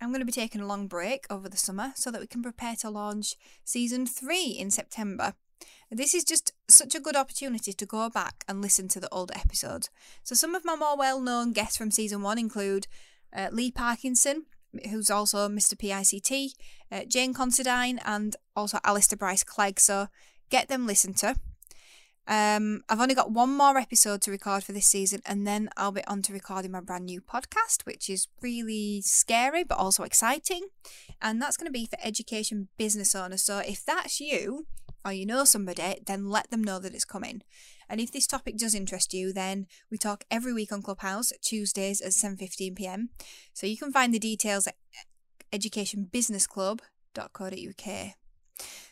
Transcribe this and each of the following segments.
I'm going to be taking a long break over the summer so that we can prepare to launch season three in September. This is just such a good opportunity to go back and listen to the older episodes. So, some of my more well known guests from season one include uh, Lee Parkinson, who's also Mr. P ICT, uh, Jane Considine, and also Alistair Bryce Clegg. So, get them listened to. Um, I've only got one more episode to record for this season, and then I'll be on to recording my brand new podcast, which is really scary but also exciting. And that's going to be for education business owners. So if that's you, or you know somebody, then let them know that it's coming. And if this topic does interest you, then we talk every week on Clubhouse, Tuesdays at 7:15 p.m. So you can find the details at educationbusinessclub.co.uk.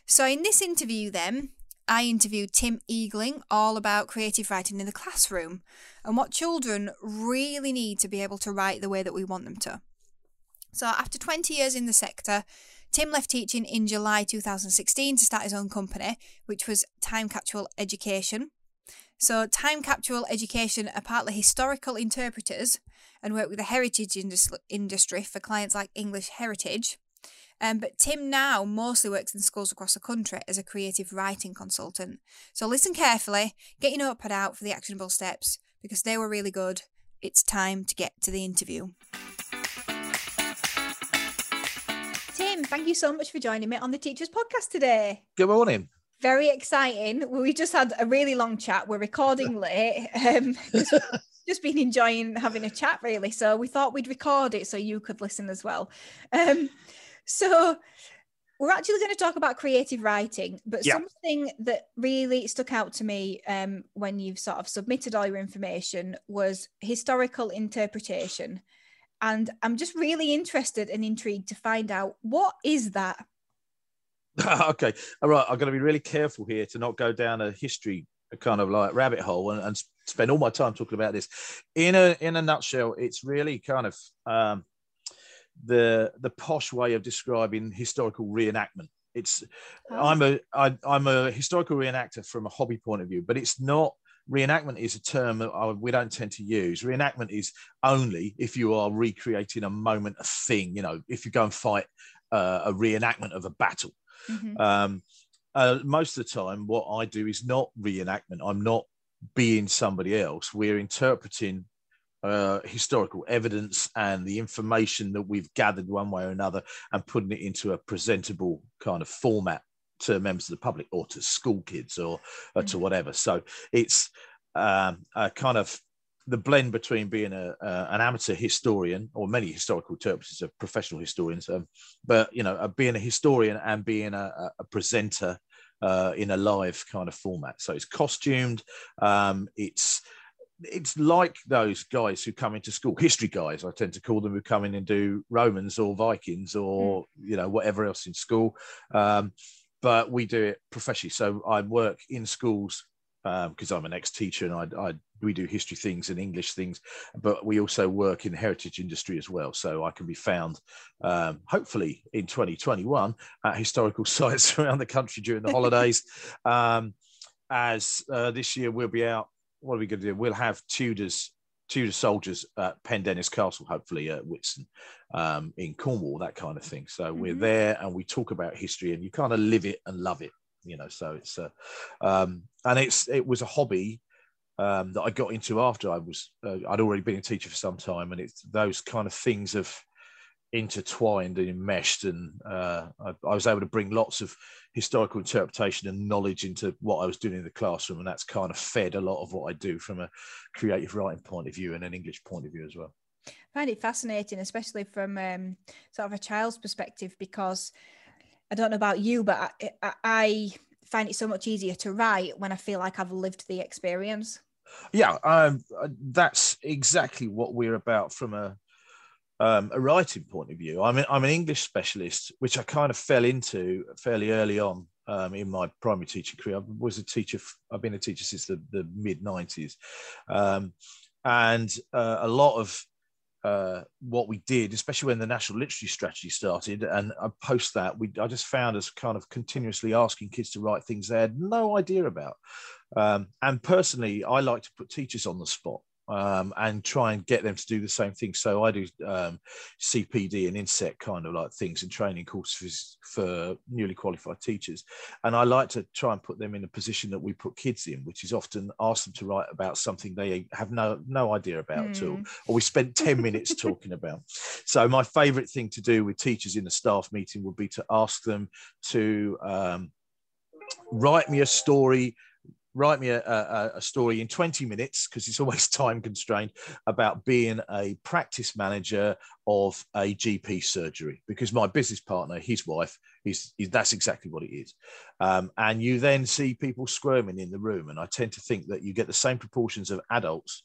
So in this interview, then I interviewed Tim Eagling all about creative writing in the classroom and what children really need to be able to write the way that we want them to. So, after 20 years in the sector, Tim left teaching in July 2016 to start his own company, which was Time Capsule Education. So, Time Capsule Education are partly historical interpreters and work with the heritage industry for clients like English Heritage. Um, but Tim now mostly works in schools across the country as a creative writing consultant. So listen carefully, get your notepad out for the actionable steps because they were really good. It's time to get to the interview. Tim, thank you so much for joining me on the Teachers Podcast today. Good morning. Very exciting. We just had a really long chat. We're recording late. Um, just been enjoying having a chat, really. So we thought we'd record it so you could listen as well. Um, so we're actually going to talk about creative writing, but yeah. something that really stuck out to me um, when you've sort of submitted all your information was historical interpretation. And I'm just really interested and intrigued to find out what is that? okay. All right. I'm going to be really careful here to not go down a history kind of like rabbit hole and, and spend all my time talking about this. In a in a nutshell, it's really kind of um, the the posh way of describing historical reenactment. It's oh. I'm a I, I'm a historical reenactor from a hobby point of view, but it's not reenactment is a term that we don't tend to use. Reenactment is only if you are recreating a moment, a thing. You know, if you go and fight uh, a reenactment of a battle. Mm-hmm. Um, uh, most of the time, what I do is not reenactment. I'm not being somebody else. We're interpreting uh, historical evidence and the information that we've gathered one way or another and putting it into a presentable kind of format to members of the public or to school kids or, or to mm. whatever. So it's um, a kind of the blend between being a, uh, an amateur historian or many historical interpreters are professional historians, um, but you know, uh, being a historian and being a, a presenter uh, in a live kind of format. So it's costumed. Um, it's it's like those guys who come into school, history guys, I tend to call them, who come in and do Romans or Vikings or, mm. you know, whatever else in school. Um, but we do it professionally. So I work in schools because um, I'm an ex-teacher and I, I, we do history things and English things, but we also work in the heritage industry as well. So I can be found, um, hopefully in 2021, at historical sites around the country during the holidays. um, as uh, this year we'll be out what are we going to do? We'll have Tudors, Tudor soldiers at Pendennis Castle, hopefully at Whitson, um, in Cornwall, that kind of thing. So mm-hmm. we're there and we talk about history, and you kind of live it and love it, you know. So it's uh, um, and it's it was a hobby um, that I got into after I was uh, I'd already been a teacher for some time, and it's those kind of things of intertwined and enmeshed and uh, I, I, was able to bring lots of historical interpretation and knowledge into what I was doing in the classroom and that's kind of fed a lot of what I do from a creative writing point of view and an English point of view as well. I find it fascinating especially from um, sort of a child's perspective because I don't know about you but I, I find it so much easier to write when I feel like I've lived the experience. Yeah, um, that's exactly what we're about from a um, a writing point of view. I'm, I'm an English specialist, which I kind of fell into fairly early on um, in my primary teaching career. I was a teacher, I've been a teacher since the, the mid 90s. Um, and uh, a lot of uh, what we did, especially when the national literacy strategy started, and post that, we I just found us kind of continuously asking kids to write things they had no idea about. Um, and personally, I like to put teachers on the spot um, and try and get them to do the same thing. So I do um, CPD and INSET kind of like things and training courses for newly qualified teachers. And I like to try and put them in a position that we put kids in, which is often ask them to write about something they have no no idea about mm. at all, hmm. or we spent 10 minutes talking about. So my favorite thing to do with teachers in a staff meeting would be to ask them to um, write me a story write me a, a, a story in 20 minutes because it's always time constrained about being a practice manager of a GP surgery because my business partner, his wife, is, that's exactly what it is. Um, and you then see people squirming in the room, and I tend to think that you get the same proportions of adults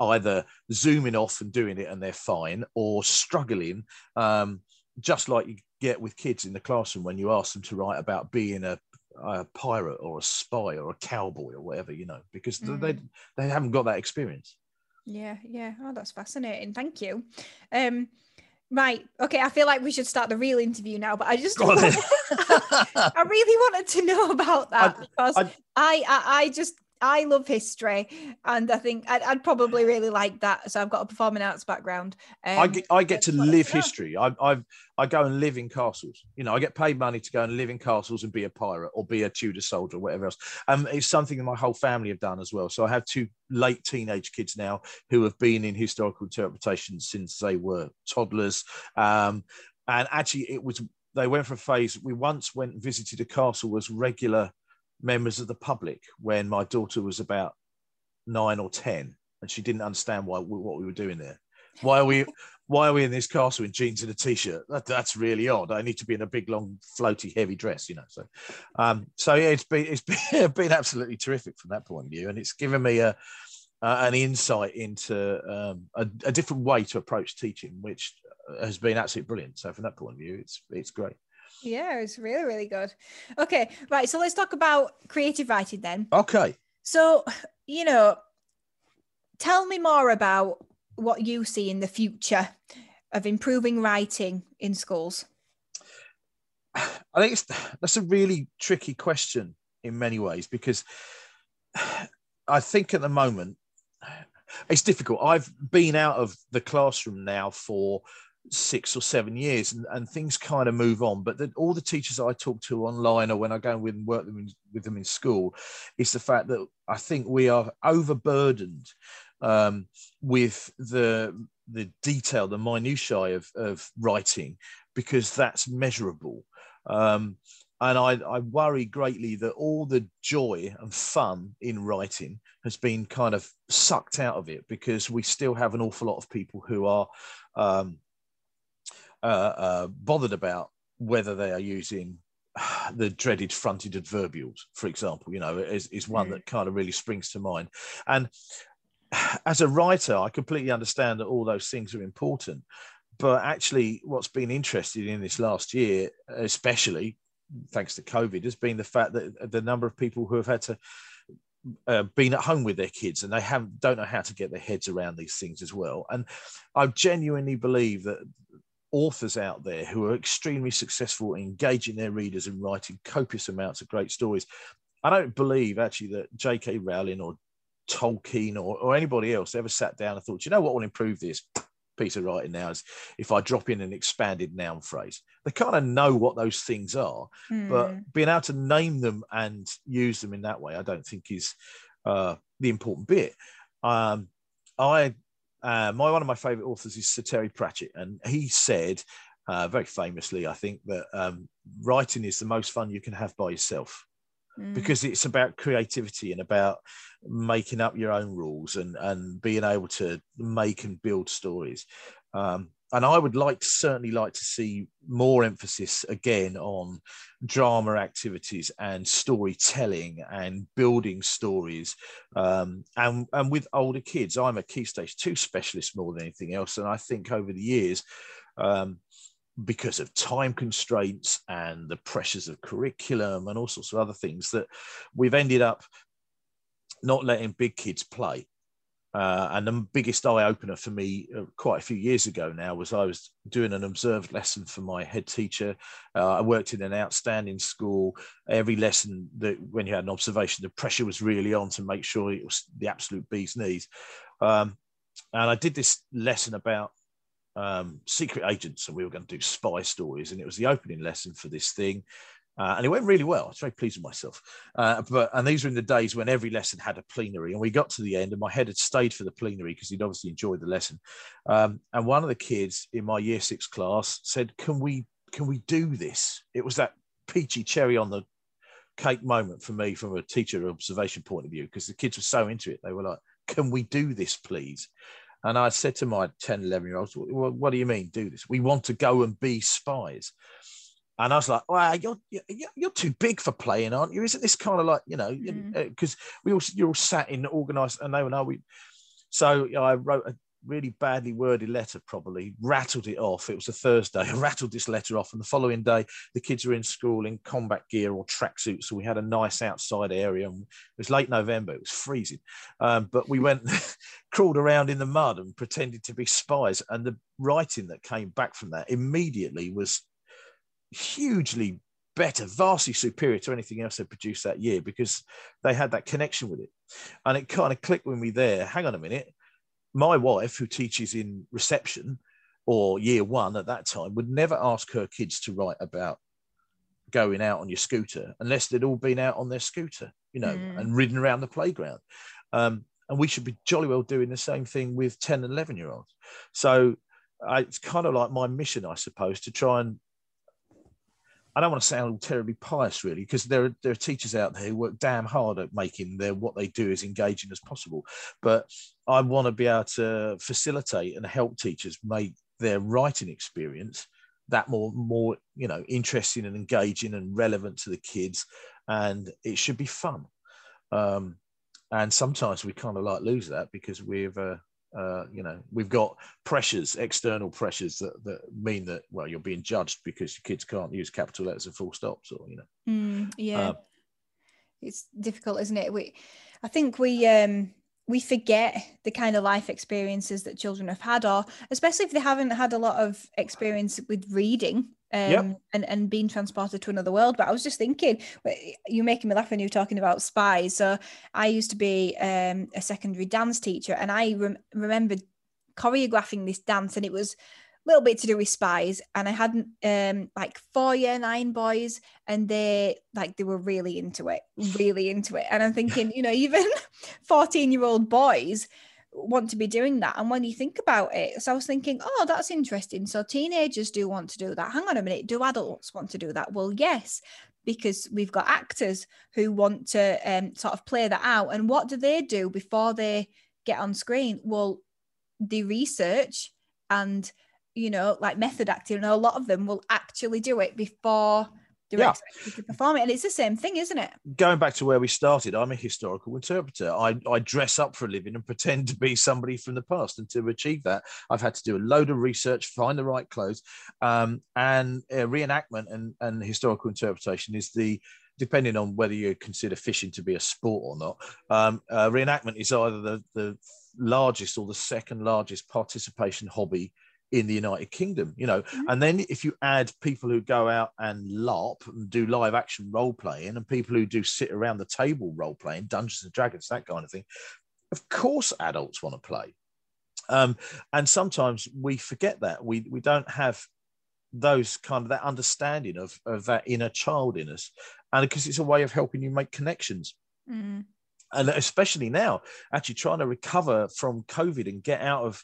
either zooming off and doing it and they're fine, or struggling, um, just like you get with kids in the classroom when you ask them to write about being a a pirate or a spy or a cowboy or whatever, you know, because mm. they they haven't got that experience. Yeah, yeah. Oh, that's fascinating. Thank you. Um, right. Okay. I feel like we should start the real interview now, but I just I really wanted to know about that I, because I, I, I I just I love history, and I think I'd, I'd, probably really like that. So I've got a performing arts background. Um, I get, I get to live history. I, I I go and live in castles. You know, I get paid money to go and live in castles and be a pirate or be a Tudor soldier, or whatever else. Um, it's something that my whole family have done as well. So I have two late teenage kids now who have been in historical interpretation since they were toddlers. Um, and actually, it was they went for a phase. We once went and visited a castle as regular members of the public when my daughter was about nine or ten, and she didn't understand why what we were doing there. Why are we why are we in this castle in jeans and a t-shirt? That, that's really odd. I need to be in a big, long, floaty, heavy dress, you know. So, um, so yeah, it's been it's been, been absolutely terrific from that point of view, and it's given me a an insight into um, a, a, different way to approach teaching, which has been absolutely brilliant. So, from that point of view, it's it's great. Yeah, it's really, really good. Okay, right. So let's talk about creative writing then. Okay. So, you know, tell me more about what you see in the future of improving writing in schools. I think it's, that's a really tricky question in many ways because I think at the moment it's difficult. I've been out of the classroom now for six or seven years and, and things kind of move on. But the, all the teachers i talk to online or when i go with and work them in, with them in school is the fact that i think we are overburdened um, with the the detail the minutiae of, of writing because that's measurable. Um, and I, I, worry greatly that all the joy and fun in writing has been kind of sucked out of it because we still have an awful lot of people who are um, uh, uh, bothered about whether they are using the dreaded fronted adverbials, for example, you know, is, is one mm. that kind of really springs to mind. And as a writer, I completely understand that all those things are important. But actually, what's been interesting in this last year, especially thanks to COVID, has been the fact that the number of people who have had to uh, been at home with their kids and they have don't know how to get their heads around these things as well. And I genuinely believe that authors out there who are extremely successful in engaging their readers and writing copious amounts of great stories. I don't believe actually that J.K. Rowling or Tolkien or, or anybody else ever sat down and thought, you know what will improve this piece of writing now is if I drop in an expanded noun phrase. They kind of know what those things are, mm. but hmm. being able to name them and use them in that way, I don't think is uh, the important bit. Um, I uh, my one of my favorite authors is Sir Terry Pratchett, and he said uh, very famously, I think that um, writing is the most fun you can have by yourself mm. because it's about creativity and about making up your own rules and and being able to make and build stories. Um, and I would like certainly like to see more emphasis again on drama activities and storytelling and building stories. Um, and, and with older kids, I'm a Key Stage 2 specialist more than anything else. And I think over the years, um, because of time constraints and the pressures of curriculum and all sorts of other things, that we've ended up not letting big kids play. Uh, and the biggest eye opener for me uh, quite a few years ago now was I was doing an observed lesson for my head teacher. Uh, I worked in an outstanding school. Every lesson that when you had an observation, the pressure was really on to make sure it was the absolute bee's knees. Um, and I did this lesson about um, secret agents, and we were going to do spy stories, and it was the opening lesson for this thing. Uh, and it went really well. I was very pleased with myself. Uh, but and these were in the days when every lesson had a plenary, and we got to the end, and my head had stayed for the plenary because he'd obviously enjoyed the lesson. Um, and one of the kids in my year six class said, "Can we can we do this?" It was that peachy cherry on the cake moment for me from a teacher observation point of view because the kids were so into it. They were like, "Can we do this, please?" And I said to my 10, 11 year olds, well, what do you mean do this? We want to go and be spies. And I was like, "Well, you're you're, you're too big for playing, aren't you? Isn't this kind of like you know because mm. uh, we all you're all sat in organised and they were no we." So you know, I wrote a really badly worded letter, probably rattled it off. It was a Thursday. I rattled this letter off, and the following day, the kids were in school in combat gear or tracksuits. So we had a nice outside area. And it was late November. It was freezing, um, but we went crawled around in the mud and pretended to be spies. And the writing that came back from that immediately was hugely better, vastly superior to anything else they produced that year because they had that connection with it. And it kind of clicked with me there. Hang on a minute. My wife, who teaches in reception or year one at that time, would never ask her kids to write about going out on your scooter unless they'd all been out on their scooter, you know, mm. and ridden around the playground. Um, and we should be jolly well doing the same thing with 10 and 11 year olds. So uh, it's kind of like my mission, I suppose, to try and I don't want to sound terribly pious, really, because there are there are teachers out there who work damn hard at making their what they do as engaging as possible. But I want to be able to facilitate and help teachers make their writing experience that more more you know interesting and engaging and relevant to the kids, and it should be fun. Um, and sometimes we kind of like lose that because we've uh, uh, you know, we've got pressures, external pressures that, that mean that, well, you're being judged because your kids can't use capital letters and full stops or, you know. Mm, yeah. Uh, it's difficult, isn't it? We, I think we, um, we forget the kind of life experiences that children have had, or especially if they haven't had a lot of experience with reading um, yep. and, and being transported to another world. But I was just thinking, you're making me laugh when you're talking about spies. So I used to be um, a secondary dance teacher, and I rem- remember choreographing this dance, and it was a little bit to do with spies. And I had um, like four year nine boys, and they like they were really into it, really into it. And I'm thinking, you know, even 14 year old boys want to be doing that. And when you think about it, so I was thinking, oh, that's interesting. So teenagers do want to do that. Hang on a minute, do adults want to do that? Well, yes, because we've got actors who want to um, sort of play that out. And what do they do before they get on screen? Well, they research and you know, like method acting, and a lot of them will actually do it before they're yeah. expected to perform it. And it's the same thing, isn't it? Going back to where we started, I'm a historical interpreter. I, I dress up for a living and pretend to be somebody from the past. And to achieve that, I've had to do a load of research, find the right clothes. Um, and uh, reenactment and, and historical interpretation is the depending on whether you consider fishing to be a sport or not, um, uh, reenactment is either the, the largest or the second largest participation hobby in the United Kingdom, you know. Mm-hmm. And then if you add people who go out and LARP and do live action role playing and people who do sit around the table role playing, Dungeons and Dragons, that kind of thing, of course adults want to play. Um, and sometimes we forget that. We we don't have those kind of that understanding of, of that inner child in us. And because it's a way of helping you make connections. Mm-hmm. And especially now, actually trying to recover from COVID and get out of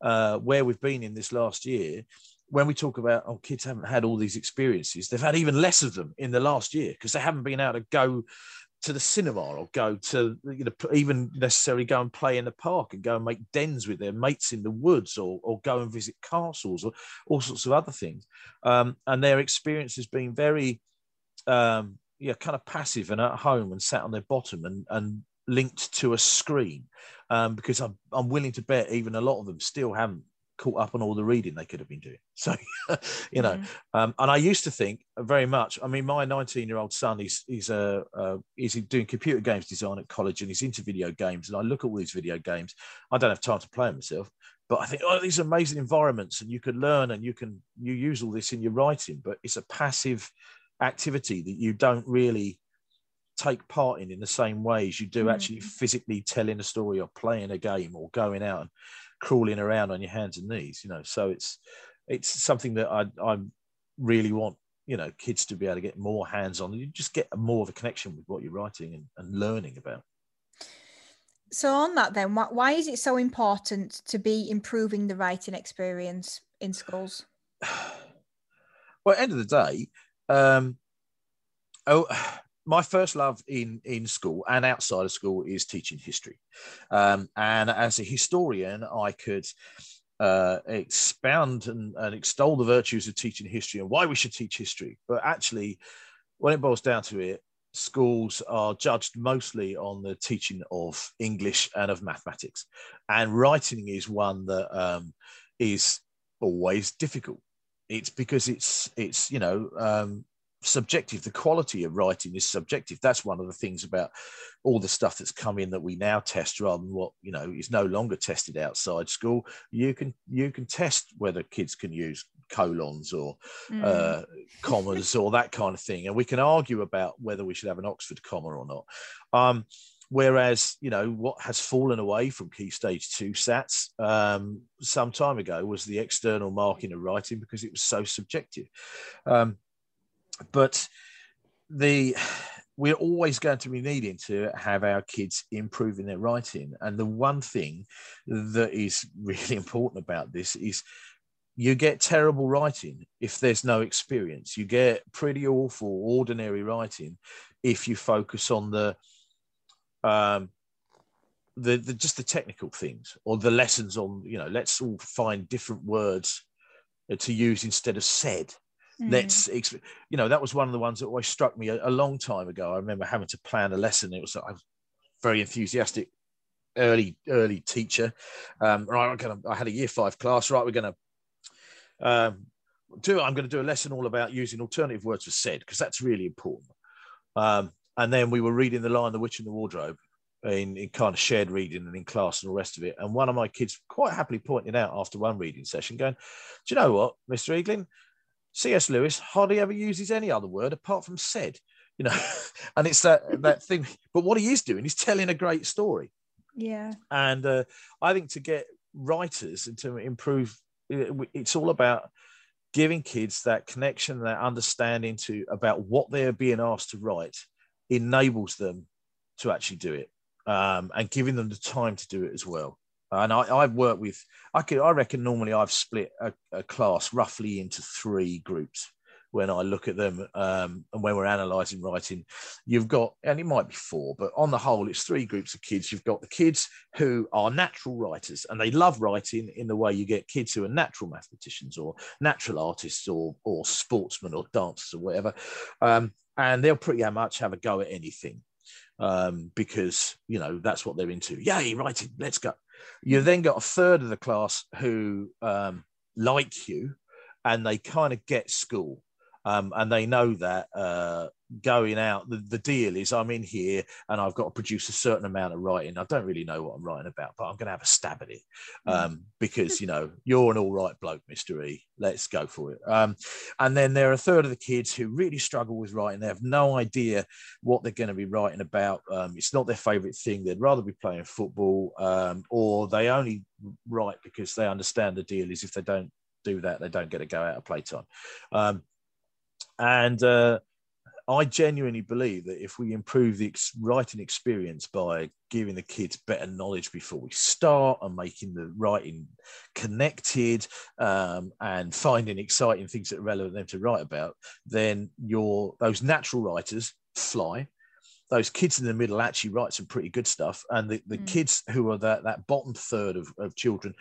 uh, where we've been in this last year, when we talk about oh kids haven't had all these experiences, they've had even less of them in the last year because they haven't been able to go to the cinema or go to you know even necessarily go and play in the park and go and make dens with their mates in the woods or, or go and visit castles or all sorts of other things. Um, and their experience has been very um, yeah kind of passive and at home and sat on their bottom and, and linked to a screen um, because I'm, I'm willing to bet even a lot of them still haven't caught up on all the reading they could have been doing. So, you know, mm. um, and I used to think very much. I mean, my 19 year old son is he's a uh, he's doing computer games design at college, and he's into video games. And I look at all these video games. I don't have time to play them myself, but I think oh, these amazing environments, and you can learn, and you can you use all this in your writing. But it's a passive activity that you don't really take part in in the same way as you do mm. actually physically telling a story or playing a game or going out and crawling around on your hands and knees you know? So it's it's something that i i really want you know kids to be able to get more hands on. You just get more of a connection with what you're writing and, and learning about. So on that then why, why is it so important to be improving the writing experience in schools? Well end of the day um oh my first love in in school and outside of school is teaching history. Um, and as a historian i could uh, expound and, and extol the virtues of teaching history and why we should teach history. But actually when it boils down to it schools are judged mostly on the teaching of english and of mathematics. And writing is one that um, is always difficult. It's because it's it's you know um, subjective. The quality of writing is subjective. That's one of the things about all the stuff that's come in that we now test rather than what you know is no longer tested outside school. You can you can test whether kids can use colons or mm. uh, commas or that kind of thing, and we can argue about whether we should have an Oxford comma or not. Um, Whereas, you know, what has fallen away from Key Stage 2 SATs um, some time ago was the external marking of writing because it was so subjective. Um, but the we're always going to be needing to have our kids improving their writing. And the one thing that is really important about this is you get terrible writing if there's no experience. You get pretty awful ordinary writing if you focus on the um the, the just the technical things or the lessons on you know let's all find different words to use instead of said Mm. Let's, you know, that was one of the ones that always struck me a, a long time ago. I remember having to plan a lesson. It was I was very enthusiastic early early teacher. Um, right, I'm gonna. I had a year five class. Right, we're gonna um, do. I'm going to do a lesson all about using alternative words for said because that's really important. Um, and then we were reading the Lion, the Witch, and the Wardrobe in, in kind of shared reading and in class and all the rest of it. And one of my kids quite happily pointed out after one reading session, going, "Do you know what, Mr. Eagling? C.S. Lewis hardly ever uses any other word apart from said, you know, and it's that that thing. But what he is doing is telling a great story. Yeah. And uh, I think to get writers and to improve, it's all about giving kids that connection, that understanding to about what they're being asked to write, enables them to actually do it, um, and giving them the time to do it as well. And I, I've worked with, I could, I reckon normally I've split a, a class roughly into three groups when I look at them um, and when we're analysing writing, you've got, and it might be four, but on the whole, it's three groups of kids. You've got the kids who are natural writers and they love writing in the way you get kids who are natural mathematicians or natural artists or, or sportsmen or dancers or whatever. Um, and they'll pretty much have a go at anything um, because, you know, that's what they're into. Yay, writing, let's go. You then got a third of the class who um, like you and they kind of get school um, and they know that uh, going out, the, the deal is I'm in here and I've got to produce a certain amount of writing. I don't really know what I'm writing about, but I'm going to have a stab at it hmm. um, because, you know, you're an all right bloke, Mr. E. Let's go for it. Um, and then there are a third of the kids who really struggle with writing. They have no idea what they're going to be writing about. Um, it's not their favorite thing. They'd rather be playing football um, or they only write because they understand the deal is if they don't do that, they don't get to go out of playtime. Um, and uh, I genuinely believe that if we improve the ex- writing experience by giving the kids better knowledge before we start and making the writing connected um, and finding exciting things that are relevant to them to write about, then your those natural writers fly. those kids in the middle actually write some pretty good stuff, and the, the mm. kids who are that that bottom third of, of children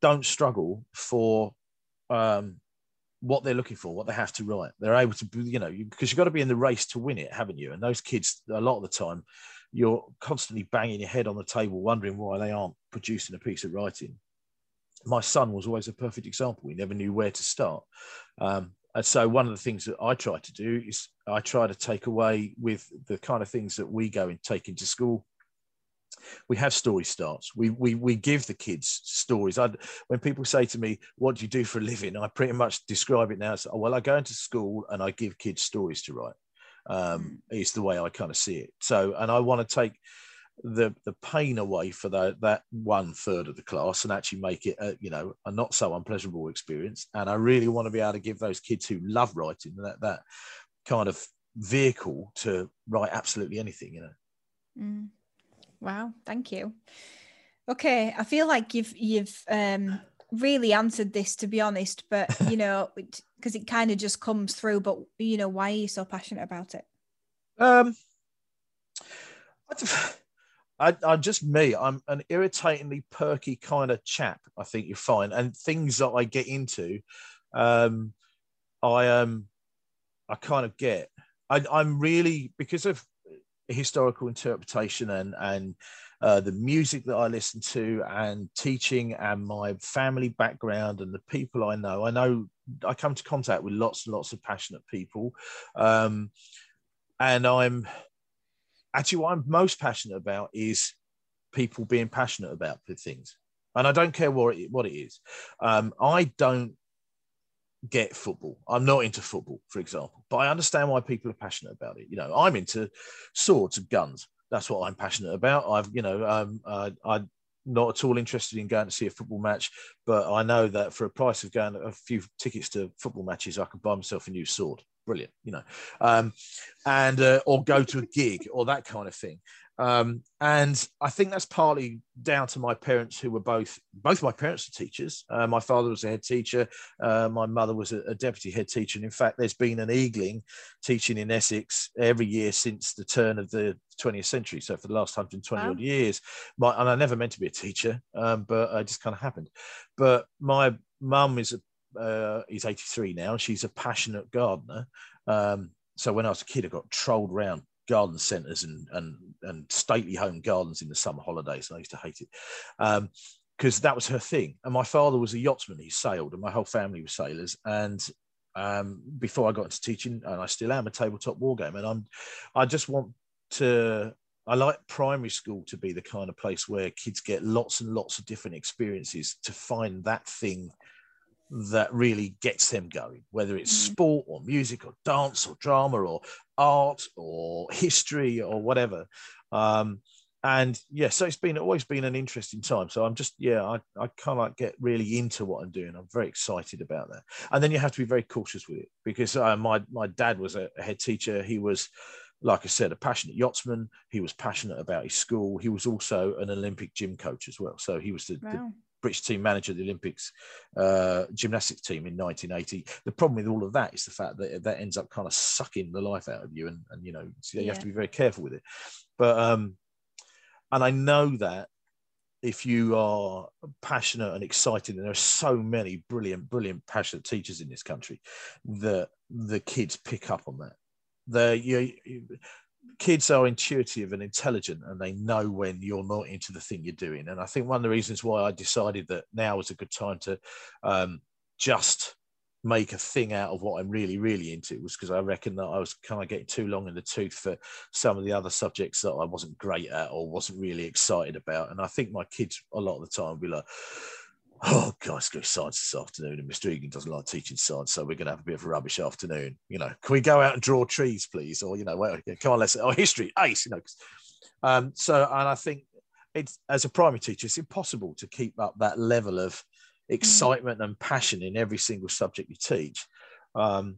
don't struggle for um, what they're looking for, what they have to write. They're able to, you know, because you, you've got to be in the race to win it, haven't you? And those kids, a lot of the time, you're constantly banging your head on the table, wondering why they aren't producing a piece of writing. My son was always a perfect example. He never knew where to start. Um, and so, one of the things that I try to do is I try to take away with the kind of things that we go and take into school we have story starts. We we we give the kids stories. I when people say to me, "What do you do for a living?" I pretty much describe it now as, "Well, I go into school and I give kids stories to write." Um, mm. Is the way I kind of see it. So, and I want to take the the pain away for that that one third of the class and actually make it a, you know a not so unpleasurable experience. And I really want to be able to give those kids who love writing that that kind of vehicle to write absolutely anything. You know. Mm. Wow, thank you. Okay, I feel like you've you've um, really answered this to be honest, but you know, because it, it kind of just comes through. But you know, why are you so passionate about it? Um, I, I'm just me. I'm an irritatingly perky kind of chap. I think you find, and things that I get into, um, I um, I kind of get. I, I'm really because of historical interpretation and and uh, the music that I listen to and teaching and my family background and the people I know. I know I come to contact with lots and lots of passionate people, um, and I'm actually what I'm most passionate about is people being passionate about things. And I don't care what it, what it is. Um, I don't get football. I'm not into football, for example, but I understand why people are passionate about it. You know, I'm into swords and guns. That's what I'm passionate about. I've, you know, um, uh, I'm not at all interested in going to see a football match, but I know that for a price of going a few tickets to football matches, I can buy myself a new sword. Brilliant, you know, um, and uh, or go to a gig or that kind of thing. Um, and I think that's partly down to my parents, who were both both my parents are teachers. Uh, my father was a head teacher. Uh, my mother was a, a, deputy head teacher. And in fact, there's been an Eagling teaching in Essex every year since the turn of the 20th century. So for the last 120 wow. odd years, my, and I never meant to be a teacher, um, but it just kind of happened. But my mum is a, uh, is 83 now. She's a passionate gardener. Um, so when I was a kid, I got trolled around garden centres and, and and stately home gardens in the summer holidays. And I used to hate it because um, that was her thing. And my father was a yachtsman; he sailed, and my whole family was sailors. And um, before I got into teaching, and I still am a tabletop war game, and I'm I just want to. I like primary school to be the kind of place where kids get lots and lots of different experiences to find that thing that really gets them going, whether it's mm. sport or music or dance or drama or art or history or whatever. Um, and yeah, so it's been always been an interesting time. So I'm just yeah, I, I kind of like get really into what I'm doing. I'm very excited about that. And then you have to be very cautious with it because uh, my my dad was a, a head teacher. He was like I said, a passionate yachtsman. He was passionate about his school. He was also an Olympic gym coach as well. So he was the, wow. the British team manager of the Olympics uh, gymnastics team in 1980. The problem with all of that is the fact that that ends up kind of sucking the life out of you, and, and you know so you yeah. have to be very careful with it. But um, and I know that if you are passionate and excited, and there are so many brilliant, brilliant, passionate teachers in this country, that the kids pick up on that. The you, kids are intuitive and intelligent and they know when you're not into the thing you're doing. And i think one of the reasons why i decided that now was a good time to um, just make a thing out of what i'm really really into was because i reckon that i was kind of getting too long in the tooth for some of the other subjects that i wasn't great at or wasn't really excited about. And i think my kids a lot of the time will be like oh God, let's go science this afternoon. And Mr. Eagling doesn't like teaching science, so we're going to have a bit of a rubbish afternoon. You know, can we go out and draw trees, please? Or you know, well, come on, let's. Oh, history, ace. You know, um, so and I think it's as a primary teacher, it's impossible to keep up that level of excitement and passion in every single subject you teach. Um,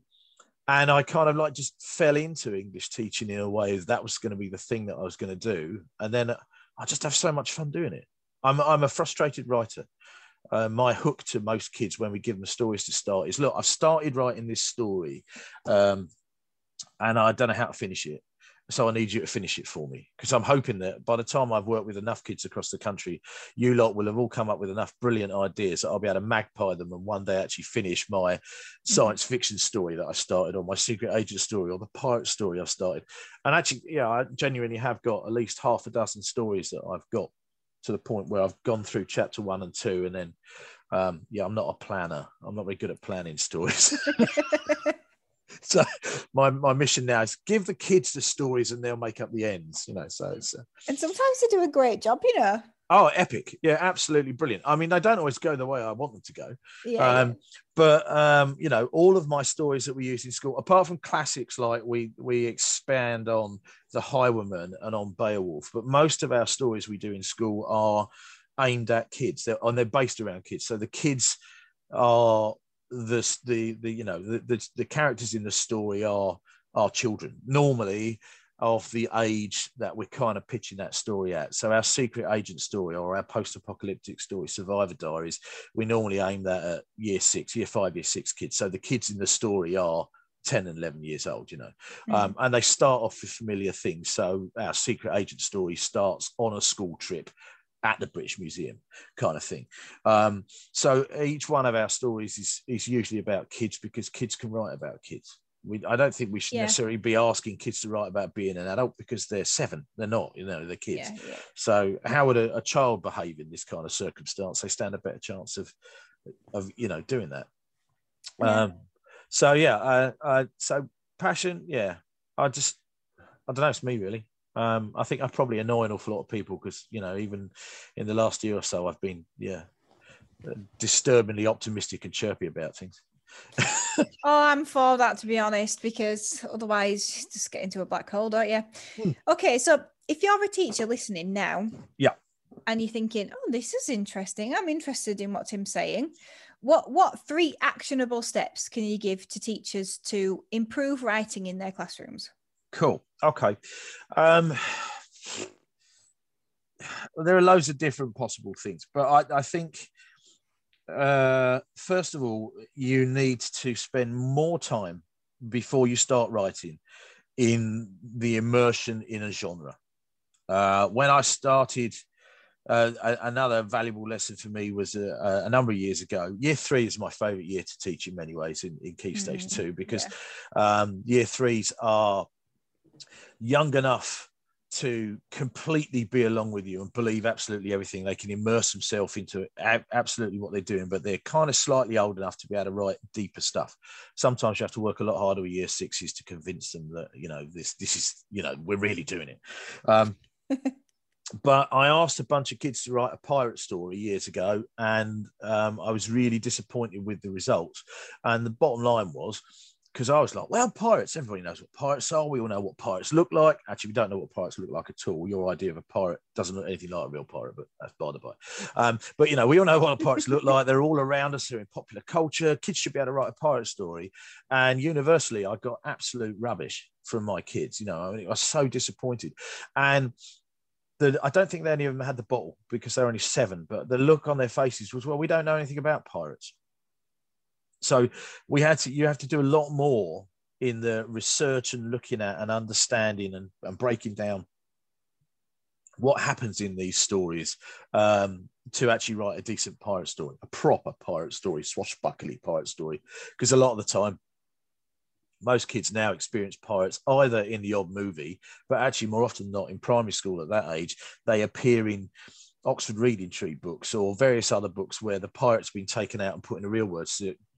and I kind of like just fell into English teaching in a way that was going to be the thing that I was going to do, and then I just have so much fun doing it. I'm I'm a frustrated writer uh, my hook to most kids when we give them stories to start is look i've started writing this story um, and i don't know how to finish it so I need you to finish it for me because I'm hoping that by the time I've worked with enough kids across the country, you lot will have all come up with enough brilliant ideas that I'll be able to magpie them and one day actually finish my mm-hmm. science fiction story that I started or my secret agent story or the pirate story I've started. And actually, yeah, I genuinely have got at least half a dozen stories that I've got to the point where I've gone through chapter one and two, and then um, yeah, I'm not a planner. I'm not very good at planning stories. so my my mission now is give the kids the stories and they'll make up the ends you know so it's uh, and sometimes they do a great job you know oh epic. Yeah absolutely brilliant. I mean they don't always go the way i want them to go. Yeah, um, but um you know all of my stories that we use in school apart from classics like we we expand on the highwayman and on beowulf but most of our stories we do in school are aimed at kids. They're and they're based around kids. So the kids are the the the you know the, the, the characters in the story are are children. Normally of the age that we're kind of pitching that story at. So our secret agent story or our post-apocalyptic story, Survivor Diaries, we normally aim that at year six, year five, year six kids. So the kids in the story are 10 and 11 years old, you know, mm. um, and they start off with familiar things. So our secret agent story starts on a school trip at the British Museum, kind of thing. Um, so each one of our stories is is usually about kids because kids can write about kids. We, I don't think we should yeah. necessarily be asking kids to write about being an adult because they're seven. They're not, you know, they're kids. Yeah, yeah. So how would a, a, child behave in this kind of circumstance? They stand a better chance of, of you know, doing that. Um, so yeah, I, uh, so passion, yeah. I just, I don't know. It's me really. Um, I think I probably annoy an awful lot of people because you know even in the last year or so I've been yeah disturbingly optimistic and chirpy about things. oh, I'm for that to be honest, because otherwise just get into a black hole, don't you? Hmm. Okay, so if you're a teacher listening now, yeah, and you're thinking, oh, this is interesting, I'm interested in what Tim's saying. What what three actionable steps can you give to teachers to improve writing in their classrooms? Cool. Okay. Um, there are loads of different possible things, but I, I think uh, first of all, you need to spend more time before you start writing in the immersion in a genre. Uh, when I started, uh, another valuable lesson for me was a, uh, a, number of years ago. Year three is my favorite year to teach in many ways in, in Key Stage mm, two because yeah. um, year threes are young enough to completely be along with you and believe absolutely everything. They can immerse themselves into absolutely what they're doing, but they're kind of slightly old enough to be able to write deeper stuff. Sometimes you have to work a lot harder with year sixes to convince them that you know this this is you know we're really doing it. Um, but I asked a bunch of kids to write a pirate story years ago, and um, I was really disappointed with the results. And the bottom line was because I was like, well, pirates, everybody knows what pirates are. We all know what pirates look like. Actually, we don't know what pirates look like at all. Your idea of a pirate doesn't look anything like a real pirate, but that's by the by. Um, but, you know, we all know what pirates look like. They're all around us. They're in popular culture. Kids should be able to write a pirate story. And universally, I got absolute rubbish from my kids. You know, I, mean, I was so disappointed. And the, I don't think any of them had the bottle because they're only seven, but the look on their faces was, well, we don't know anything about pirates. So we had to, you have to do a lot more in the research and looking at and understanding and, and breaking down what happens in these stories um, to actually write a decent pirate story, a proper pirate story, swashbuckly pirate story. Because a lot of the time, most kids now experience pirates either in the odd movie, but actually more often not in primary school at that age. They appear in Oxford Reading Tree books or various other books where the pirate's been taken out and put in a real world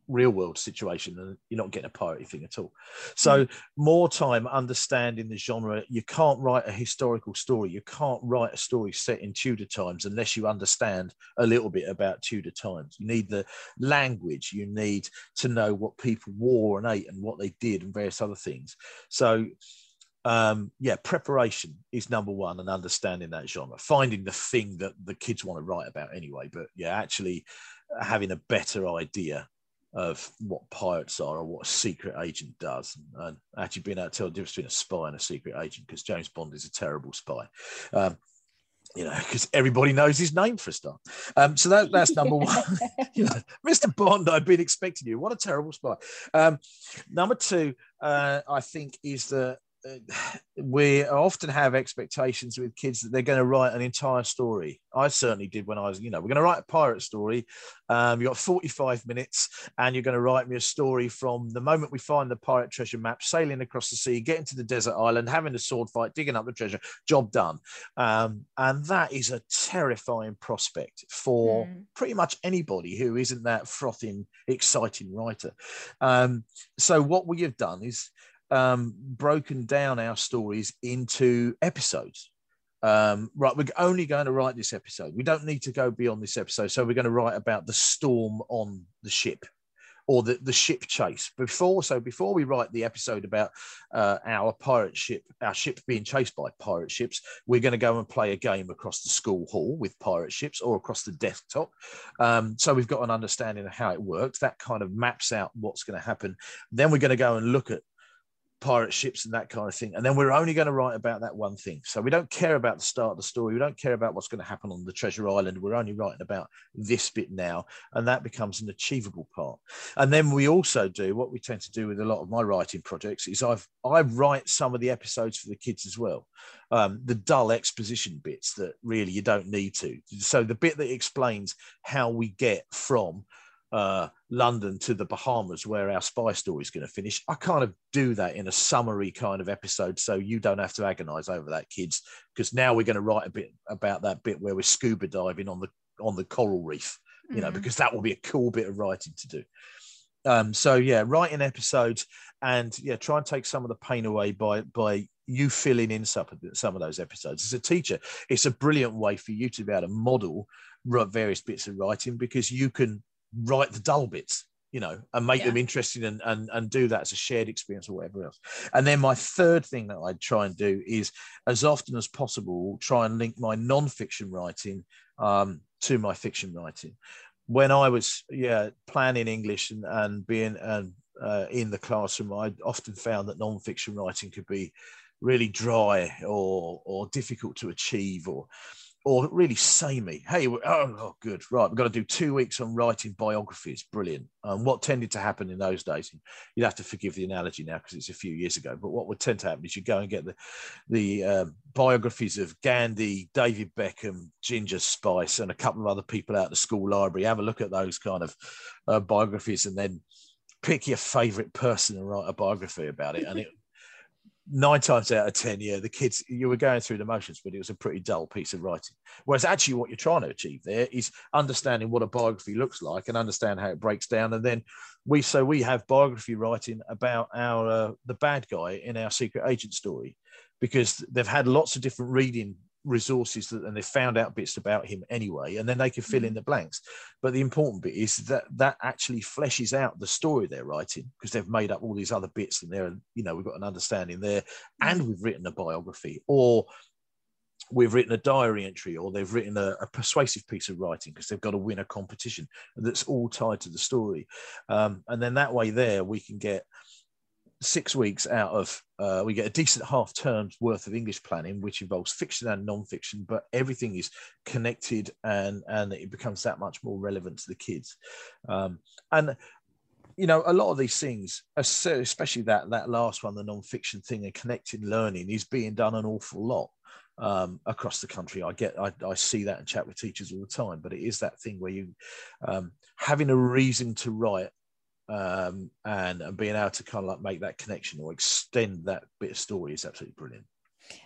real world situation and you're not getting a piratey thing at all. So mm. more time understanding the genre. You can't write a historical story. You can't write a story set in tudor times unless you understand a little bit about tudor times. You need the language. You need to know what people wore and ate and what they did and various other things. So um, yeah, preparation is number one, and understanding that genre, finding the thing that the kids want to write about anyway. But yeah, actually having a better idea of what pirates are or what a secret agent does, and actually being able to tell the difference between a spy and a secret agent because James Bond is a terrible spy. Um, you know, because everybody knows his name for a start. Um, so that, that's number one. you know, Mr. Bond, I've been expecting you. What a terrible spy. Um, number two, uh, I think, is that we often have expectations with kids that they're going to write an entire story. I certainly did when I was, you know, we're going to write a pirate story. Um, you've got 45 minutes and you're going to write me a story from the moment we find the pirate treasure map, sailing across the sea, getting to the desert island, having a sword fight, digging up the treasure, job done. Um, and that is a terrifying prospect for mm. pretty much anybody who isn't that frothing, exciting writer. Um, so what we have done is um, broken down our stories into episodes. Um, right, we're only going to write this episode. We don't need to go beyond this episode. So we're going to write about the storm on the ship or the, the ship chase before. So before we write the episode about uh, our pirate ship, our ship being chased by pirate ships, we're going to go and play a game across the school hall with pirate ships or across the desktop. Um, so we've got an understanding of how it works. That kind of maps out what's going to happen. Then we're going to go and look at pirate ships and that kind of thing. And then we're only going to write about that one thing. So we don't care about the start of the story. We don't care about what's going to happen on the treasure island. We're only writing about this bit now. And that becomes an achievable part. And then we also do what we tend to do with a lot of my writing projects is I've I write some of the episodes for the kids as well. Um, the dull exposition bits that really you don't need to. So the bit that explains how we get from uh, London to the Bahamas, where our spy story is going to finish. I kind of do that in a summary kind of episode, so you don't have to agonize over that, kids. Because now we're going to write a bit about that bit where we're scuba diving on the on the coral reef, you mm-hmm. know, because that will be a cool bit of writing to do. Um, so yeah, writing episodes and yeah, try and take some of the pain away by by you filling in some of, some of those episodes. As a teacher, it's a brilliant way for you to be able to model various bits of writing because you can write the dull bits you know and make yeah. them interesting and, and and do that as a shared experience or whatever else and then my third thing that i try and do is as often as possible try and link my non-fiction writing um, to my fiction writing when i was yeah planning english and, and being and uh, in the classroom i often found that non-fiction writing could be really dry or or difficult to achieve or or really samey. Hey, oh, oh, good, right. We've got to do two weeks on writing biographies. Brilliant. Um, what tended to happen in those days, you'd have to forgive the analogy now because it's a few years ago, but what would tend to happen is you go and get the, the um, biographies of Gandhi, David Beckham, Ginger Spice, and a couple of other people out the school library. Have a look at those kind of uh, biographies and then pick your favorite person and write a biography about it. And it, nine times out of ten, yeah, the kids you were going through the motions, but it was a pretty dull piece of writing. Whereas actually, what you're trying to achieve there is understanding what a biography looks like and understand how it breaks down. And then we so we have biography writing about our uh, the bad guy in our secret agent story because they've had lots of different reading resources that, and they found out bits about him anyway and then they can fill in mm. the blanks but the important bit is that that actually fleshes out the story they're writing because they've made up all these other bits and they're you know we've got an understanding there and mm. we've written a biography or we've written a diary entry or they've written a, a persuasive piece of writing because they've got to win a competition that's all tied to the story um, and then that way there we can get six weeks out of uh, we get a decent half term's worth of English planning, which involves fiction and non-fiction, but everything is connected and and it becomes that much more relevant to the kids. Um, and you know, a lot of these things, especially that that last one, the non-fiction thing and connected learning, is being done an awful lot um, across the country. I get, I, I, see that and chat with teachers all the time. But it is that thing where you um, having a reason to write um, and, and being able to kind of like make that connection or extend that bit of story is absolutely brilliant.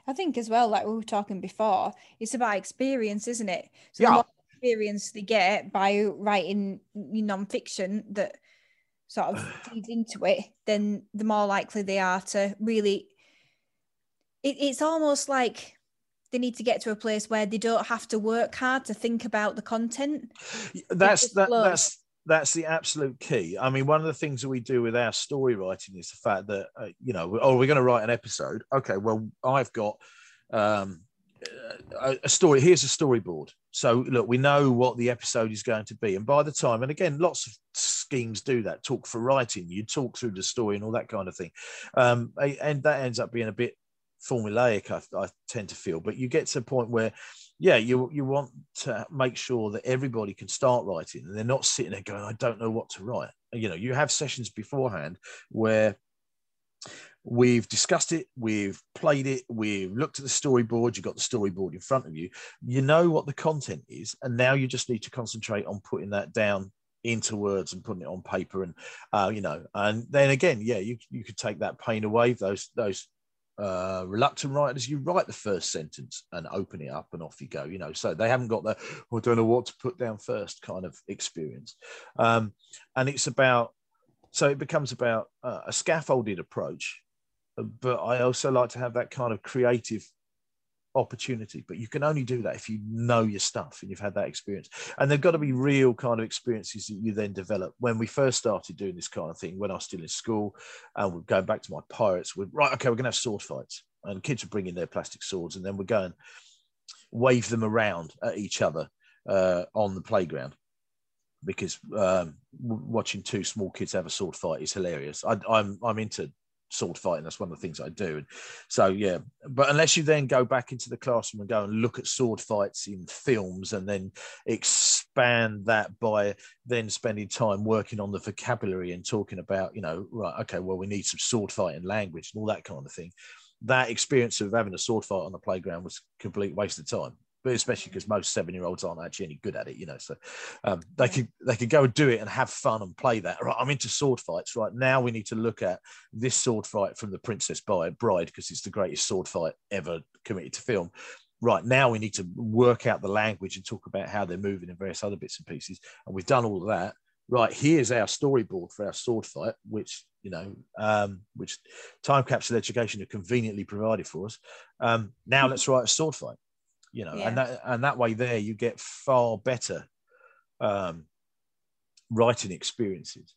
I think as well, like we were talking before, it's about experience, isn't it? So yeah. the more experience they get by writing non-fiction that sort of feeds into it, then the more likely they are to really. It, it's almost like they need to get to a place where they don't have to work hard to think about the content. That's that, that's that's the absolute key. I mean, one of the things that we do with our story writing is the fact that uh, you know, oh, we're going to write an episode. Okay, well, I've got um, a, story. Here's a storyboard. So look, we know what the episode is going to be, and by the time, and again, lots of schemes do that. Talk for writing, you talk through the story and all that kind of thing, um, and that ends up being a bit formulaic. I, I tend to feel, but you get to a point where yeah, you you want to make sure that everybody can start writing and they're not sitting there going, I don't know what to write. You know, you have sessions beforehand where we've discussed it, we've played it, we've looked at the storyboard, you've got the storyboard in front of you, you know what the content is, and now you just need to concentrate on putting that down into words and putting it on paper and uh, you know and then again yeah you, you could take that pain away those those uh, reluctant writers, you write the first sentence and open it up and off you go. You know, so they haven't got the oh, I don't know what to put down first kind of experience. Um, and it's about so it becomes about uh, a scaffolded approach, but I also like to have that kind of creative opportunity but you can only do that if you know your stuff and you've had that experience. And there've got to be real kind of experiences that you then develop. When we first started doing this kind of thing when i was still in school and we're going back to my pirates we're right okay we're going to have sword fights. And kids are bringing their plastic swords and then we're going wave them around at each other uh, on the playground. Because um, watching two small kids have a sword fight is hilarious. I, I'm I'm into sword fighting. That's one of the things I do. And so, yeah, but unless you then go back into the classroom and go and look at sword fights in films and then expand that by then spending time working on the vocabulary and talking about, you know, right, okay, well, we need some sword fighting language and all that kind of thing. That experience of having a sword fight on the playground was complete waste of time but especially because most seven year olds aren't actually any good at it, you know. So um, they could they could go and do it and have fun and play that. Right, I'm into sword fights. Right now, we need to look at this sword fight from the Princess Bride because it's the greatest sword fight ever committed to film. Right now, we need to work out the language and talk about how they're moving and various other bits and pieces. And we've done all of that. Right, here's our storyboard for our sword fight, which you know, um, which time capsule education have conveniently provided for us. Um, now let's write a sword fight you know, yeah. and that and that way there you get far better um, writing experiences.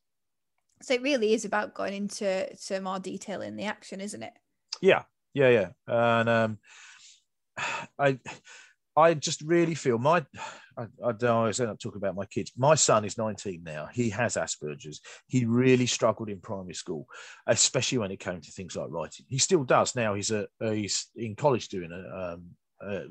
So it really is about going into to more detail in the action, isn't it? Yeah, yeah, yeah, and um, I I just really feel my I, I don't always end up talking about my kids. My son is 19 now. He has Asperger's. He really struggled in primary school, especially when it came to things like writing. He still does now. He's a he's in college doing a, um, a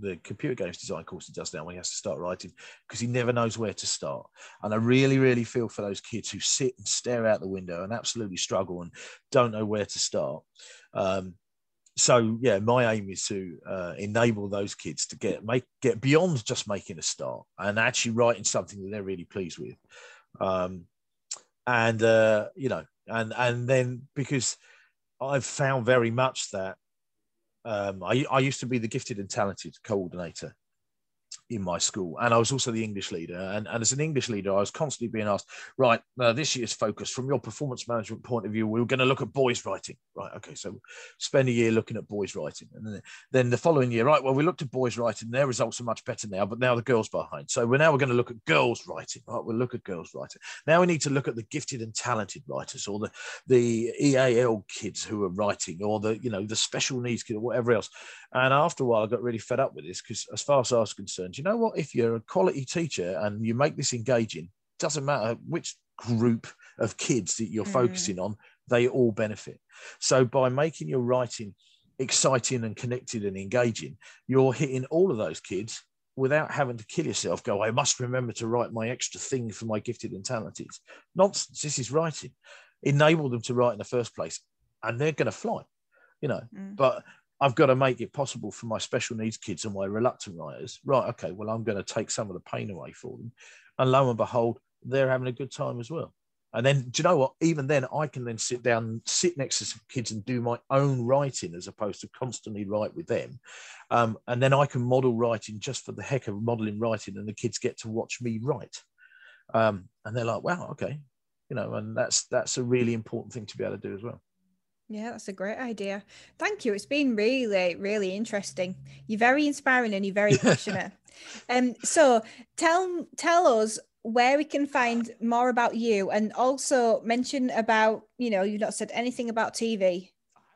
the computer games design course he does now when he has to start writing because he never knows where to start. And I really, really feel for those kids who sit and stare out the window and absolutely struggle and don't know where to start. Um, so yeah, my aim is to uh, enable those kids to get make get beyond just making a start and actually writing something that they're really pleased with. Um, and uh, you know, and and then because I've found very much that um, I, I used to be the gifted and talented coordinator in my school and i was also the english leader and, and as an english leader i was constantly being asked right uh, this year's focus from your performance management point of view we are going to look at boys writing. Right okay so spend a year looking at boys writing and then, then the following year right well we looked at boys writing their results are much better now but now the girls behind. So we're now we're going to look at girls writing right we'll look at girls writing. Now we need to look at the gifted and talented writers or the the eal kids who are writing or the you know the special needs kids or whatever else. And after a while i got really fed up with this because as far as i was concerned you know what? If you're a quality teacher and you make this engaging, doesn't matter which group of kids that you're mm. focusing on, they all benefit. So by making your writing exciting and connected and engaging, you're hitting all of those kids without having to kill yourself. Go, I must remember to write my extra thing for my gifted and talented. Nonsense. This is writing. Enable them to write in the first place, and they're going to fly. You know, mm. but I've got to make it possible for my special needs kids and my reluctant writers. Right, okay, well, I'm going to take some of the pain away for them. And lo and behold, they're having a good time as well. And then, do you know what? Even then, I can then sit down, sit next to some kids and do my own writing as opposed to constantly write with them. Um, and then I can model writing just for the heck of modeling writing, and the kids get to watch me write. Um, and they're like, wow, okay. You know, and that's that's a really important thing to be able to do as well. Yeah, that's a great idea. Thank you. It's been really, really interesting. You're very inspiring and you're very passionate. um, so tell tell us where we can find more about you and also mention about, you know, you've not said anything about TV.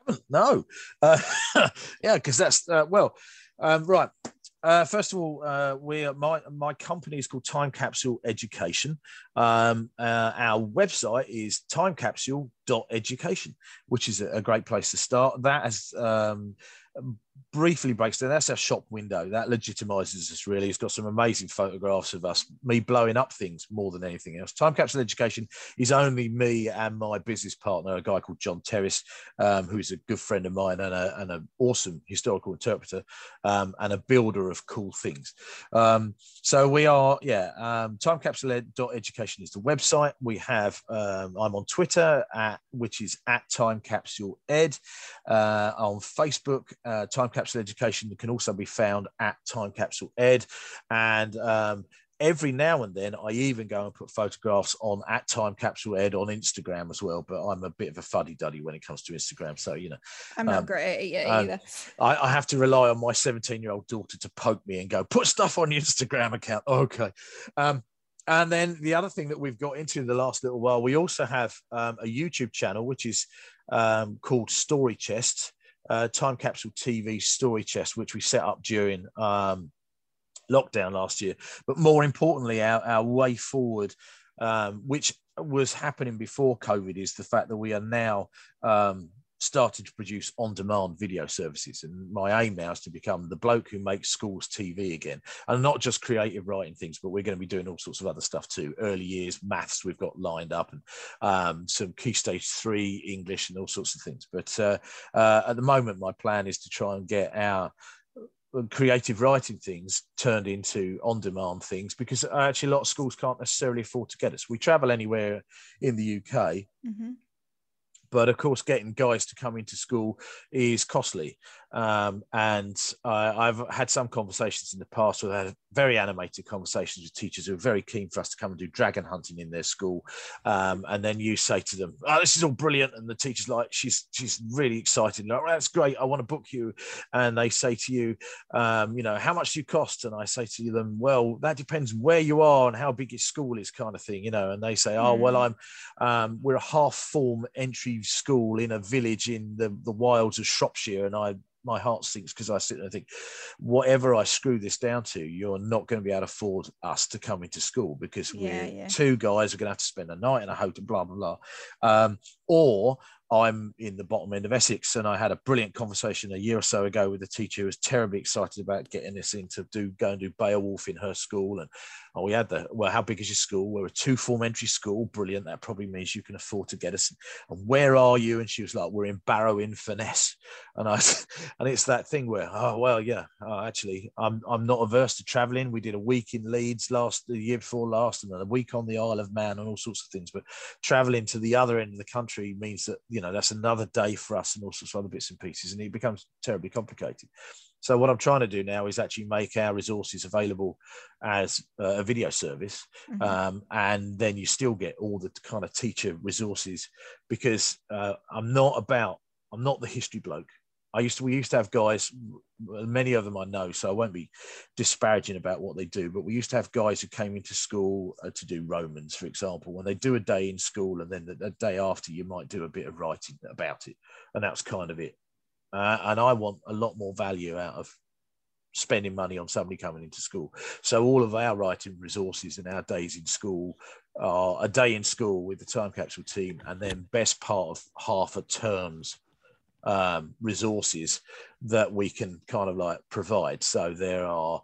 No. Uh, yeah, because that's uh, well, um, right. Uh, first of all, uh, we my my company is called Time Capsule Education. Um, uh, our website is timecapsule.education, which is a, a great place to start. That has um, briefly breaks down. That's our shop window. That legitimizes us really. It's got some amazing photographs of us, me blowing up things more than anything else. Time Capsule Education is only me and my business partner, a guy called John Terrace, um, who's a good friend of mine and, a, and an awesome historical interpreter um, and a builder of cool things. Um, so we are, yeah, um, timecapsule.education is the website. We have, um, I'm on Twitter, at, which is at Time Capsule Ed. Uh, on Facebook, uh, Time Capsule Education can also be found at Time Capsule Ed. And um, every now and then I even go and put photographs on at Time Capsule Ed on Instagram as well. But I'm a bit of a fuddy duddy when it comes to Instagram. So, you know, I'm not um, great at it either. I, I, have to rely on my 17 year old daughter to poke me and go, put stuff on your Instagram account. Okay. Um, and then the other thing that we've got into in the last little while, we also have um, a YouTube channel, which is um, called Story Chest uh, Time Capsule TV Story Chest, which we set up during um, lockdown last year. But more importantly, our, our way forward, um, which was happening before COVID, is the fact that we are now um, started to produce on-demand video services and my aim now is to become the bloke who makes schools tv again. And not just creative writing things but we're going to be doing all sorts of other stuff too. Early years maths we've got lined up and um, some key stage three english and all sorts of things. But uh, uh, at the moment my plan is to try and get our uh, creative writing things turned into on-demand things because actually a lot of schools can't necessarily afford to get us. We travel anywhere in the uk mm-hmm but of course, getting guys to come into school is costly. Um, and uh, I've had some conversations in the past where I had very animated conversations with teachers who are very keen for us to come and do dragon hunting in their school. Um, and then you say to them, "Oh, this is all brilliant," and the teacher's like, "She's she's really excited. Like, that's great. I want to book you." And they say to you, um, "You know, how much do you cost?" And I say to them, "Well, that depends where you are and how big your school is, kind of thing." You know, and they say, "Oh, well, mm. I'm um, we're a half form entry school in a village in the the wilds of Shropshire, and I my heart sinks because I sit there and think, whatever I screw this down to, you're not going to be able to afford us to come into school because we're yeah. two guys are going to have to spend a night in a hotel, blah blah blah. Um, or I'm in the bottom end of Essex, and I had a brilliant conversation a year or so ago with a teacher who was terribly excited about getting us in to do go and do Beowulf in her school, and oh, we had the well, how big is your school? We're a two form entry school, brilliant. That probably means you can afford to get us. And where are you? And she was like, we're in Barrow in Furness, and I and it's that thing where oh well, yeah, oh, actually, I'm I'm not averse to travelling. We did a week in Leeds last the year before last, and then a week on the Isle of Man, and all sorts of things. But travelling to the other end of the country means that you know that's another day for us and all sorts of other bits and pieces, and it becomes terribly complicated. So what I'm trying to do now is actually make our resources available as a video service, mm-hmm. um, and then you still get all the kind of teacher resources because uh, I'm not about I'm not the history bloke. I used to we used to have guys, many of them I know, so I won't be disparaging about what they do. But we used to have guys who came into school uh, to do Romans, for example. When they do a day in school, and then the, the, day after, you might do a bit of writing about it, and that's kind of it. Uh, and I want a lot more value out of spending money on somebody coming into school. So all of our writing resources and our days in school are a day in school with the time capsule team, and then best part of half a term's um, resources that we can kind of like provide. So there are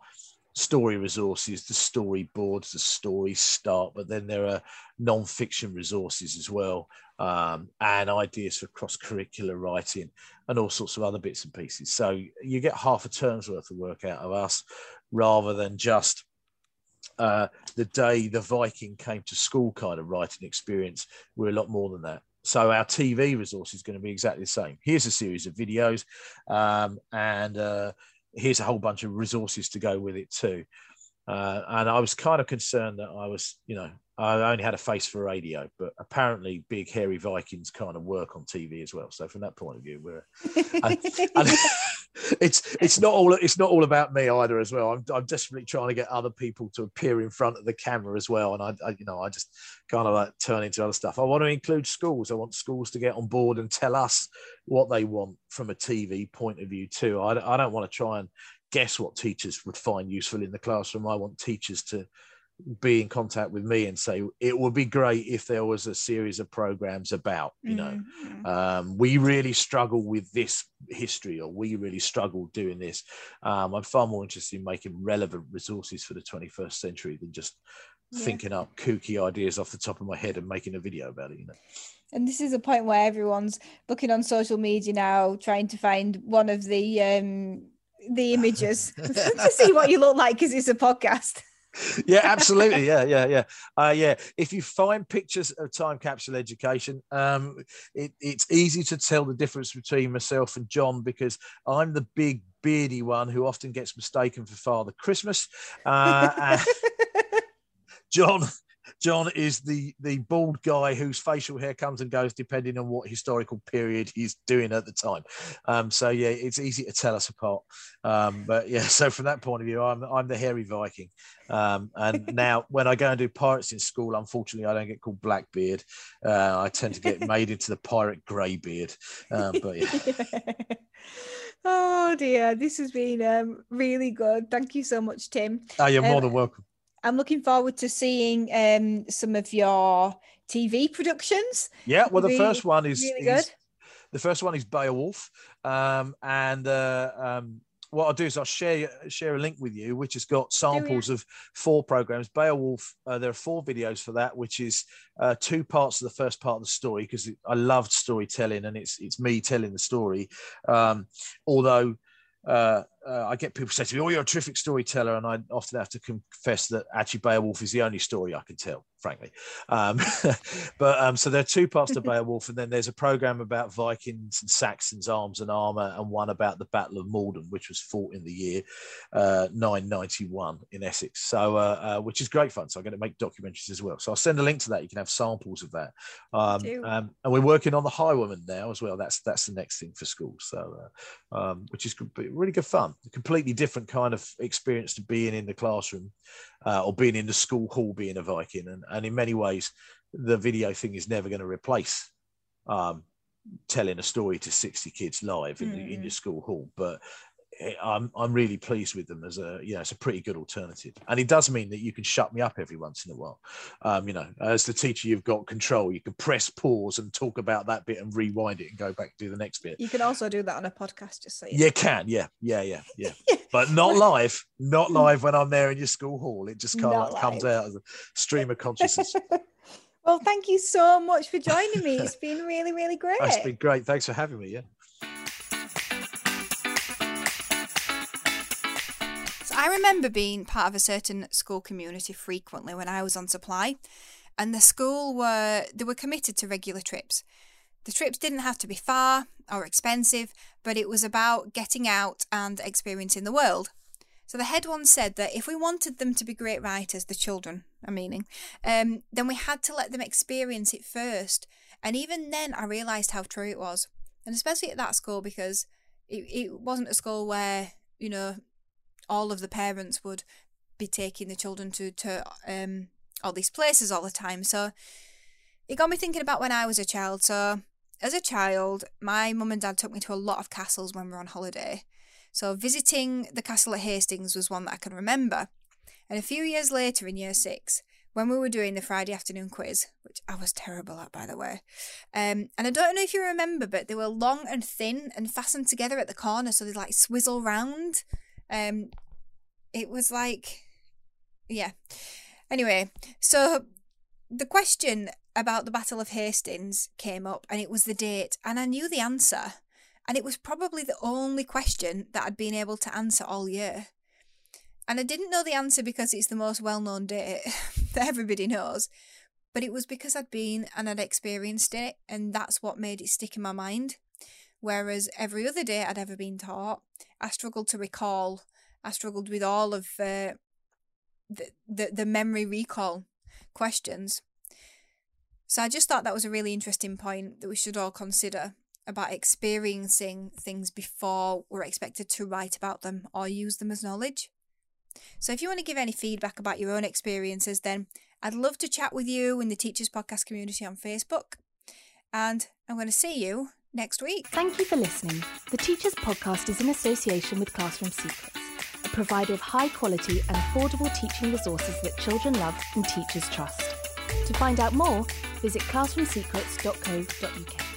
story resources, the storyboards, the story start, but then there are non-fiction resources as well, um, and ideas for cross-curricular writing and all sorts of other bits and pieces. So you get half a term's worth of work out of us, rather than just uh, the day the Viking came to school kind of writing experience. We're a lot more than that. So our TV resource is going to be exactly the same. Here's a series of videos, um, and uh, here's a whole bunch of resources to go with it too. Uh, and I was kind of concerned that I was, you know, I only had a face for radio, but apparently big hairy Vikings kind of work on TV as well. So from that point of view, we're and, and it's it's not all it's not all about me either as well. I'm, I'm desperately trying to get other people to appear in front of the camera as well, and I, I you know I just kind of like turn into other stuff. I want to include schools. I want schools to get on board and tell us what they want from a TV point of view too. I, I don't want to try and guess what teachers would find useful in the classroom. I want teachers to be in contact with me and say it would be great if there was a series of programs about you know Mm-hmm. um, we really struggle with this history or we really struggle doing this um, i'm far more interested in making relevant resources for the 21st century than just Yeah. thinking up kooky ideas off the top of my head and making a video about it you know And this is a point where everyone's looking on social media now, trying to find one of the um the images to see what you look like because it's a podcast. yeah absolutely. Yeah yeah yeah. Uh, yeah if you find pictures of time capsule education um it, it's easy to tell the difference between myself and john because i'm the big beardy one who often gets mistaken for father christmas. Uh, john john is the the bald guy whose facial hair comes and goes depending on what historical period he's doing at the time um so yeah it's easy to tell us apart um but yeah so from that point of view i'm i'm the hairy viking um, and now when I go and do pirates in school, unfortunately, I don't get called Blackbeard. Uh, I tend to get made into the pirate Greybeard. Um, but yeah. oh dear, this has been um, really good. Thank you so much, Tim. Oh, you're more Um, than welcome. I'm looking forward to seeing um, some of your TV productions. Yeah. Well, the really- first one is, Really is- the first one is Beowulf. Um, and uh, um, what I'll do is I'll share share a link with you, which has got samples of four programs. Beowulf, uh, there are four videos for that, which is uh, two parts of the first part of the story because I loved storytelling and it's it's me telling the story. Um, although uh, uh, I get people say to me, "Oh, you're a terrific storyteller," and I often have to confess that actually Beowulf is the only story I can tell, frankly. Um, but um, so there are two parts to Beowulf, and then there's a program about Vikings and Saxons, arms and armor, and one about the Battle of Maldon, which was fought in the year uh, 991 in Essex. So, uh, uh, which is great fun. So I'm going to make documentaries as well. So I'll send a link to that. You can have samples of that. Um, um, and we're working on the Highwayman now as well. That's that's the next thing for schools. So, uh, um, which is really good fun. A completely different kind of experience to being in the classroom uh, or being in the school hall, being a Viking. And, and in many ways, the video thing is never going to replace um, telling a story to 60 kids live in, the, in Mm. your school hall. But I'm, I'm really pleased with them as a, you know, it's a pretty good alternative. And it does mean that you can shut me up every once in a while. Um, you know, as the teacher, you've got control. You can press pause and talk about that bit and rewind it and go back and do the next bit. You can also do that on a podcast, just so you You can, yeah, yeah, yeah, yeah. But not live, not live when I'm there in your school hall. It just kind of comes out as a stream of consciousness. Well, thank you so much for joining me. It's been really, really great. That's been great. Thanks for having me. Yeah. I remember being part of a certain school community frequently when I was on supply, and the school were they were committed to regular trips. The trips didn't have to be far or expensive, but it was about getting out and experiencing the world. So the head one said that if we wanted them to be great writers, the children, I'm meaning, um, then we had to let them experience it first. And even then, I realised how true it was, and especially at that school because it, it wasn't a school where you know all of the parents would be taking the children to to um all these places all the time. So it got me thinking about when I was a child. So as a child, my mum and dad took me to a lot of castles when we were on holiday. So visiting the castle at Hastings was one that I can remember. And a few years later in year six, when we were doing the Friday afternoon quiz, which I was terrible at by the way. Um, and I don't know if you remember, but they were long and thin and fastened together at the corner, so they'd like swizzle round. Um, it was like, yeah. Anyway, so the question about the Battle of Hastings came up, and it was the date, and I knew the answer, and it was probably the only question that I'd been able to answer all year. And I didn't know the answer because it's the most well known date that everybody knows, but it was because I'd been and I'd experienced it, and that's what made it stick in my mind. Whereas every other day I'd ever been taught, I struggled to recall. I struggled with all of uh, the, the the memory recall questions. So I just thought that was a really interesting point that we should all consider about experiencing things before we're expected to write about them or use them as knowledge. So if you want to give any feedback about your own experiences, then I'd love to chat with you in the Teachers Podcast community on Facebook. And I'm going to see you next week. Thank you for listening. The Teachers Podcast is in association with Classroom Secrets, a provider of high quality and affordable teaching resources that children love and teachers trust. To find out more, visit classroomsecrets.co.uk.